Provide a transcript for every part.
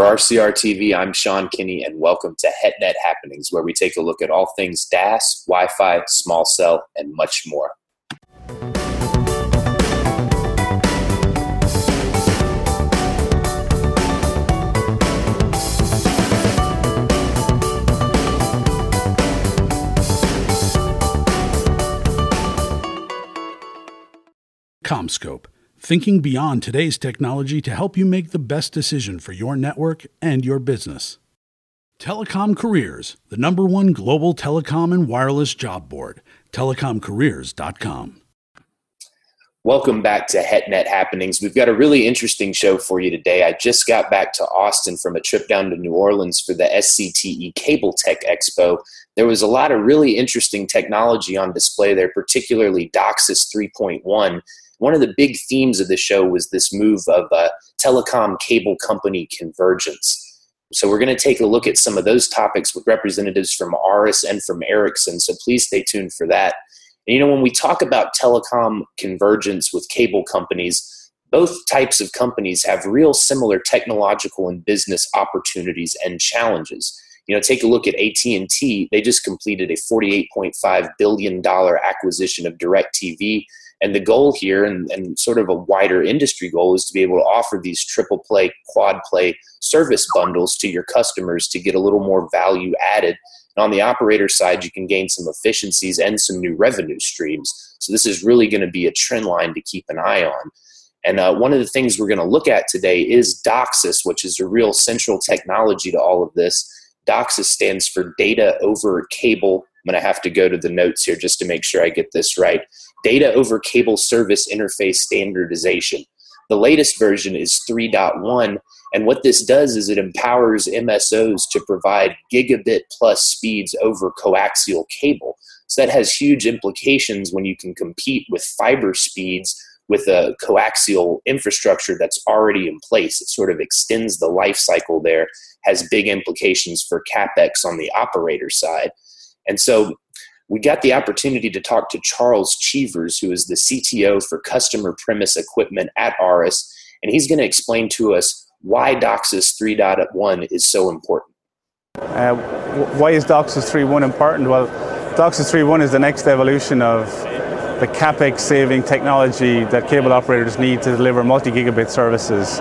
For RCR TV, I'm Sean Kinney, and welcome to HetNet Happenings, where we take a look at all things DAS, Wi Fi, small cell, and much more. CommScope, thinking beyond today's technology to help you make the best decision for your network and your business. Telecom Careers, the number one global telecom and wireless job board, telecomcareers.com. Welcome back to HetNet Happenings. We've got a really interesting show for you today. I just got back to Austin from a trip down to New Orleans for the SCTE Cable Tech Expo. There was a lot of really interesting technology on display there, particularly DOCSIS 3.1 one of the big themes of the show was this move of uh, telecom cable company convergence. So we're going to take a look at some of those topics with representatives from ARRIS and from Ericsson. So please stay tuned for that. And, you know, when we talk about telecom convergence with cable companies, both types of companies have real similar technological and business opportunities and challenges. You know, take a look at AT&T. They just completed a $48.5 billion acquisition of DirecTV and the goal here, and, and sort of a wider industry goal, is to be able to offer these triple play, quad play service bundles to your customers to get a little more value added. And on the operator side, you can gain some efficiencies and some new revenue streams. So this is really going to be a trend line to keep an eye on. And uh, one of the things we're going to look at today is DOCSIS, which is a real central technology to all of this. DOCSIS stands for Data Over Cable. I'm going to have to go to the notes here just to make sure I get this right data over cable service interface standardization. The latest version is 3.1, and what this does is it empowers MSOs to provide gigabit plus speeds over coaxial cable. So that has huge implications when you can compete with fiber speeds with a coaxial infrastructure that's already in place. It sort of extends the life cycle there, has big implications for capex on the operator side. And so we got the opportunity to talk to Charles Cheevers, who is the CTO for customer premise equipment at ARRIS, and he's going to explain to us why DOCSIS 3.1 is so important. Uh, why is DOCSIS 3.1 important? Well, DOCSIS 3.1 is the next evolution of the capex saving technology that cable operators need to deliver multi gigabit services.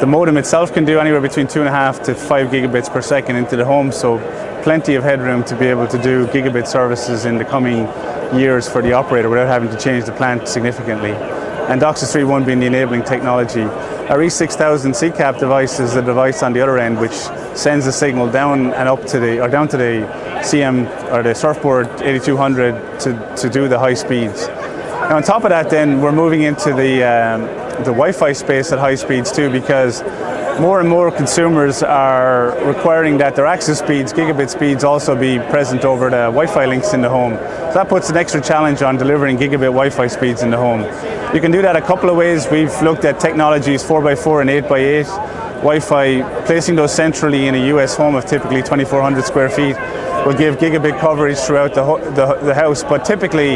The modem itself can do anywhere between two and a half to five gigabits per second into the home, so plenty of headroom to be able to do gigabit services in the coming years for the operator without having to change the plant significantly. And DOCSIS 3.1 being the enabling technology. Our E6000 CCAP device is a device on the other end which sends the signal down and up to the or down to the CM or the surfboard 8200 to, to do the high speeds. Now on top of that then we're moving into the um, the Wi-Fi space at high speeds too because more and more consumers are requiring that their access speeds, gigabit speeds, also be present over the Wi-Fi links in the home. So that puts an extra challenge on delivering gigabit Wi-Fi speeds in the home. You can do that a couple of ways. We've looked at technologies 4x4 and 8x8. Wi-Fi, placing those centrally in a US home of typically 2,400 square feet will give gigabit coverage throughout the, the, the, house, but typically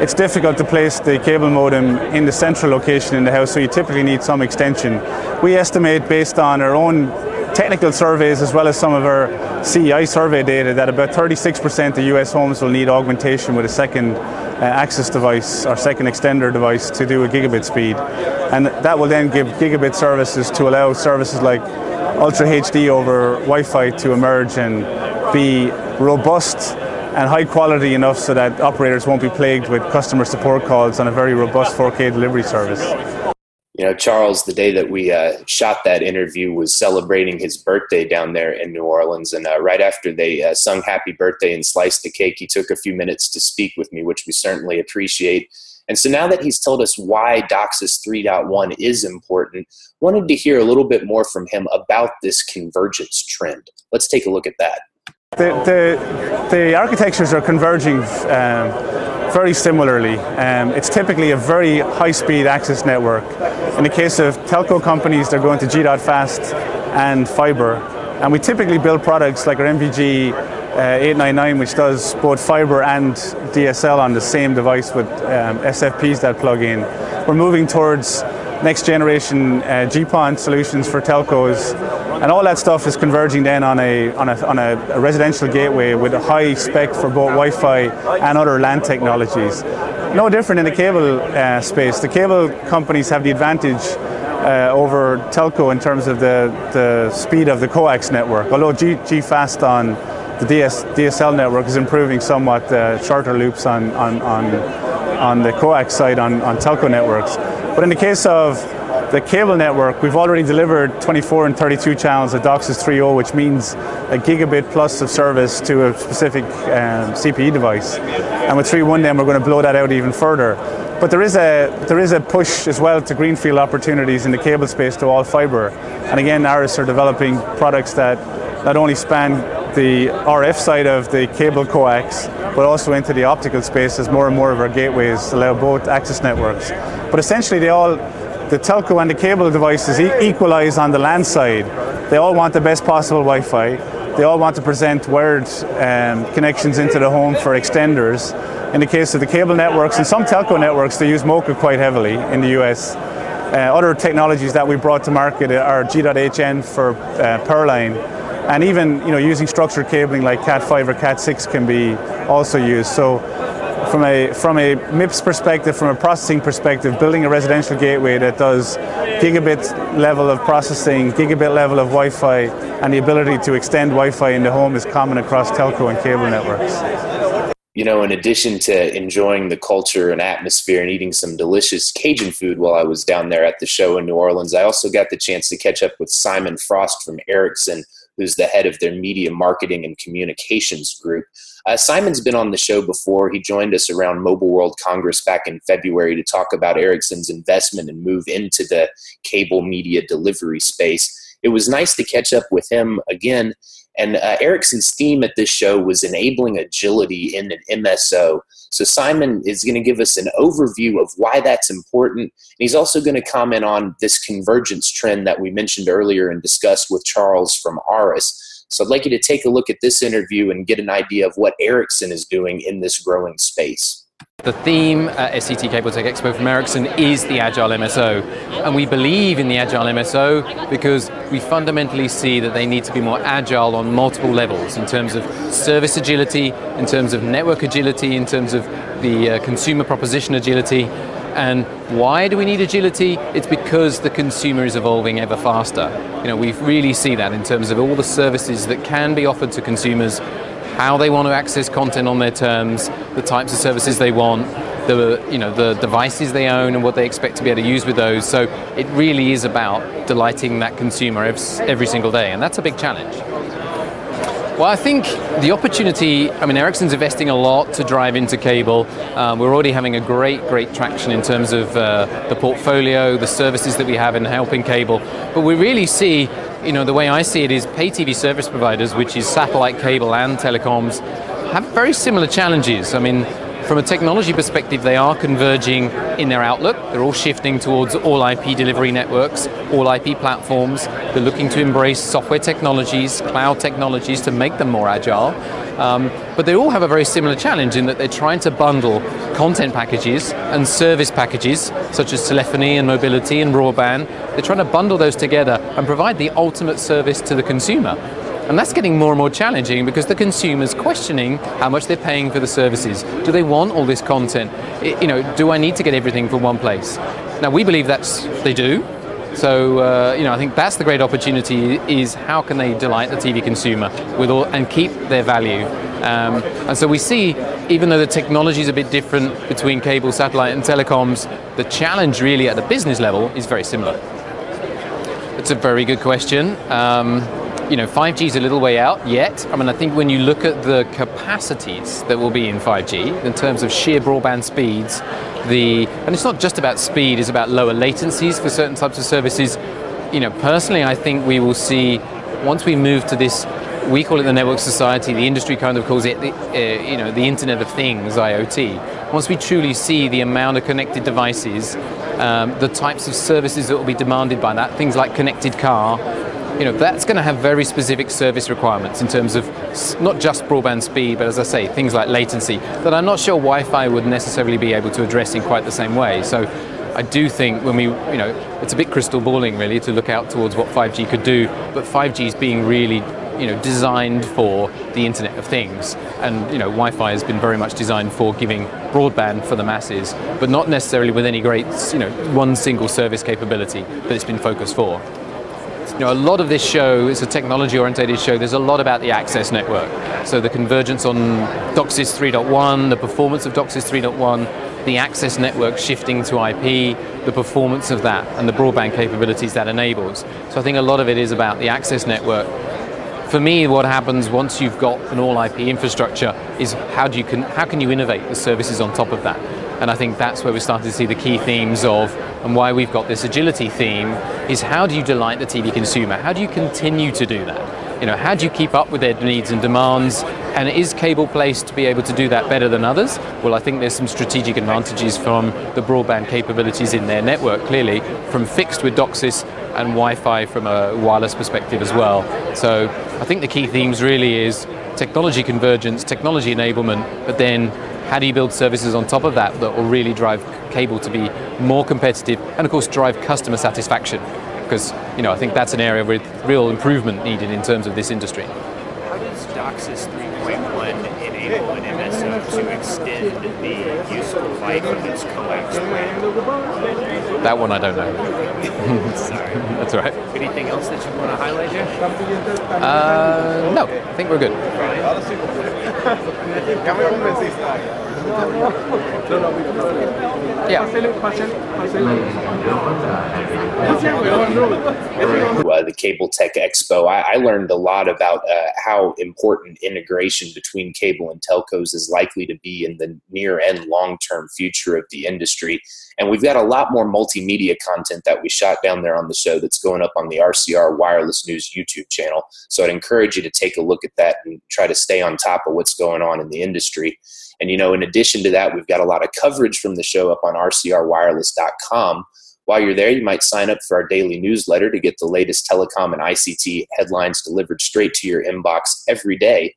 it's difficult to place the cable modem in the central location in the house, so you typically need some extension. We estimate based on our own technical surveys as well as some of our CEI survey data that about 36% of US homes will need augmentation with a second Uh, access device or second extender device to do a gigabit speed. And that will then give gigabit services to allow services like Ultra HD over Wi-Fi to emerge and be robust and high quality enough so that operators won't be plagued with customer support calls on a very robust 4K delivery service. You know, Charles, the day that we uh, shot that interview was celebrating his birthday down there in New Orleans. And uh, right after they uh, sung happy birthday and sliced the cake, he took a few minutes to speak with me, which we certainly appreciate. And so now that he's told us why DOCSIS 3.1 is important, wanted to hear a little bit more from him about this convergence trend. Let's take a look at that. The, the, the architectures are converging um, very similarly. Um, it's typically a very high-speed access network. In the case of telco companies, they're going to G.fast and fiber. And we typically build products like our MPG uh, 899, which does both fiber and DSL on the same device with um, SFPs that plug in. We're moving towards next generation uh, GPON solutions for telcos And all that stuff is converging then on a, on a, on a, a residential gateway with a high spec for both Wi-Fi and other LAN technologies. No different in the cable uh, space. The cable companies have the advantage uh, over telco in terms of the, the speed of the coax network. Although G, GFast on the DS, DSL network is improving somewhat uh, shorter loops on, on, on, on the coax side on, on telco networks. But in the case of the cable network, we've already delivered 24 and 32 channels of DOCSIS 3.0, which means a gigabit plus of service to a specific um, CPE device. And with 3.1 then we're going to blow that out even further. But there is a there is a push as well to greenfield opportunities in the cable space to all fibre. And again, ARRIS are developing products that not only span the RF side of the cable coax, but also into the optical space as more and more of our gateways allow both access networks. But essentially, they all the telco and the cable devices e- equalize on the LAN side. They all want the best possible Wi-Fi. They all want to present wired um, connections into the home for extenders. In the case of the cable networks and some telco networks, they use MoCA quite heavily in the US. Uh, other technologies that we brought to market are G.hn for uh, Powerline, and even you know using structured cabling like Cat5 or Cat6 can be also used. So from a from a MIPS perspective, from a processing perspective, building a residential gateway that does gigabit level of processing, gigabit level of Wi-Fi, and the ability to extend Wi-Fi in the home is common across telco and cable networks. You know, in addition to enjoying the culture and atmosphere and eating some delicious Cajun food while I was down there at the show in New Orleans, I also got the chance to catch up with Simon Frost from Ericsson, who's the head of their media marketing and communications group. Uh, Simon's been on the show before. He joined us around Mobile World Congress back in February to talk about Ericsson's investment and move into the cable media delivery space. It was nice to catch up with him again. And uh, Ericsson's theme at this show was enabling agility in an MSO. So Simon is going to give us an overview of why that's important. And he's also going to comment on this convergence trend that we mentioned earlier and discussed with Charles from ARRIS. So I'd like you to take a look at this interview and get an idea of what Ericsson is doing in this growing space. The theme at SCT Cable Tech Expo from Ericsson is the Agile MSO. And we believe in the Agile MSO because we fundamentally see that they need to be more agile on multiple levels in terms of service agility, in terms of network agility, in terms of the uh, consumer proposition agility. And why do we need agility? It's because the consumer is evolving ever faster. You know, we really see that in terms of all the services that can be offered to consumers, how they want to access content on their terms, the types of services they want, the you know the devices they own and what they expect to be able to use with those. So it really is about delighting that consumer every, single day, and that's a big challenge. Well, I think the opportunity, I mean, Ericsson's investing a lot to drive into cable. Um, we're already having a great, great traction in terms of uh, the portfolio, the services that we have in helping cable. But we really see, you know, the way I see it is pay TV service providers, which is satellite cable and telecoms, have very similar challenges. I mean, from a technology perspective, they are converging in their outlook. They're all shifting towards all IP delivery networks, all IP platforms. They're looking to embrace software technologies, cloud technologies to make them more agile. Um, but they all have a very similar challenge in that they're trying to bundle content packages and service packages, such as telephony and mobility and broadband. They're trying to bundle those together and provide the ultimate service to the consumer. And that's getting more and more challenging because the consumer's questioning how much they're paying for the services. Do they want all this content? It, you know, do I need to get everything from one place? Now we believe that's they do. So uh, you know, I think that's the great opportunity: is how can they delight the TV consumer with all and keep their value. Um, and so we see, even though the technology is a bit different between cable, satellite, and telecoms, the challenge really at the business level is very similar. It's a very good question. Um, you know, 5G is a little way out yet. I mean, I think when you look at the capacities that will be in 5G in terms of sheer broadband speeds, the and it's not just about speed; it's about lower latencies for certain types of services. You know, personally, I think we will see once we move to this. We call it the network society. The industry kind of calls it, the, uh, you know, the Internet of Things (IoT). Once we truly see the amount of connected devices, um, the types of services that will be demanded by that, things like connected car, you know, that's going to have very specific service requirements in terms of not just broadband speed, but as I say, things like latency that I'm not sure Wi-Fi would necessarily be able to address in quite the same way. So I do think when we, you know, it's a bit crystal balling really to look out towards what 5G could do, but 5G is being really you know, designed for the Internet of Things. And you know, Wi-Fi has been very much designed for giving broadband for the masses, but not necessarily with any great, you know, one single service capability that it's been focused for. You know, a lot of this show is a technology-oriented show. There's a lot about the access network. So the convergence on DOCSIS 3.1, the performance of DOCSIS 3.1, the access network shifting to IP, the performance of that, and the broadband capabilities that enables. So I think a lot of it is about the access network for me, what happens once you've got an all IP infrastructure is how do you can how can you innovate the services on top of that? And I think that's where we're starting to see the key themes of and why we've got this agility theme is how do you delight the TV consumer? How do you continue to do that? You know, how do you keep up with their needs and demands? And is cable placed to be able to do that better than others? Well, I think there's some strategic advantages from the broadband capabilities in their network, clearly, from fixed with DOCSIS and Wi-Fi from a wireless perspective as well. So I think the key themes really is technology convergence, technology enablement, but then how do you build services on top of that that will really drive cable to be more competitive and of course drive customer satisfaction because you know I think that's an area with real improvement needed in terms of this industry. How does DOCSIS 3.1 enable an MSO to extend the useful life of its coax plan? That one I don't know. Sorry. That's all right. Anything else that you want to highlight here? Uh, no, I think we're good. Yeah. uh, the Cable Tech Expo, I, I learned a lot about uh, how important integration between cable and telcos is likely to be in the near and long term future of the industry. And we've got a lot more multimedia content that we shot down there on the show that's going up on the RCR Wireless News YouTube channel. So I'd encourage you to take a look at that and try to stay on top of what's going on in the industry. And, you know, in addition to that, we've got a lot of coverage from the show up on rcrwireless.com. While you're there, you might sign up for our daily newsletter to get the latest telecom and ICT headlines delivered straight to your inbox every day.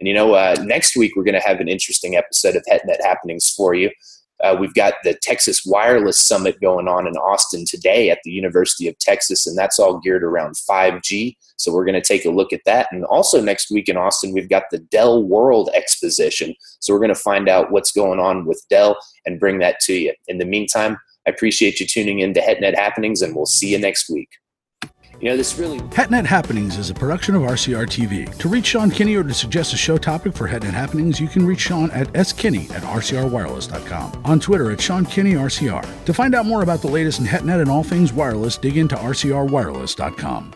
And you know, uh, next week we're going to have an interesting episode of HetNet happenings for you. Uh, we've got the Texas Wireless Summit going on in Austin today at the University of Texas, and that's all geared around 5G. So we're going to take a look at that. And also next week in Austin, we've got the Dell World Exposition. So we're going to find out what's going on with Dell and bring that to you. In the meantime, I appreciate you tuning in to HetNet Happenings, and we'll see you next week. You this really. HetNet Happenings is a production of RCR TV. To reach Sean Kinney or to suggest a show topic for HetNet Happenings, you can reach Sean at skinney at rcrwireless.com. On Twitter at Sean Kinney RCR. To find out more about the latest in HetNet and all things wireless, dig into rcrwireless.com.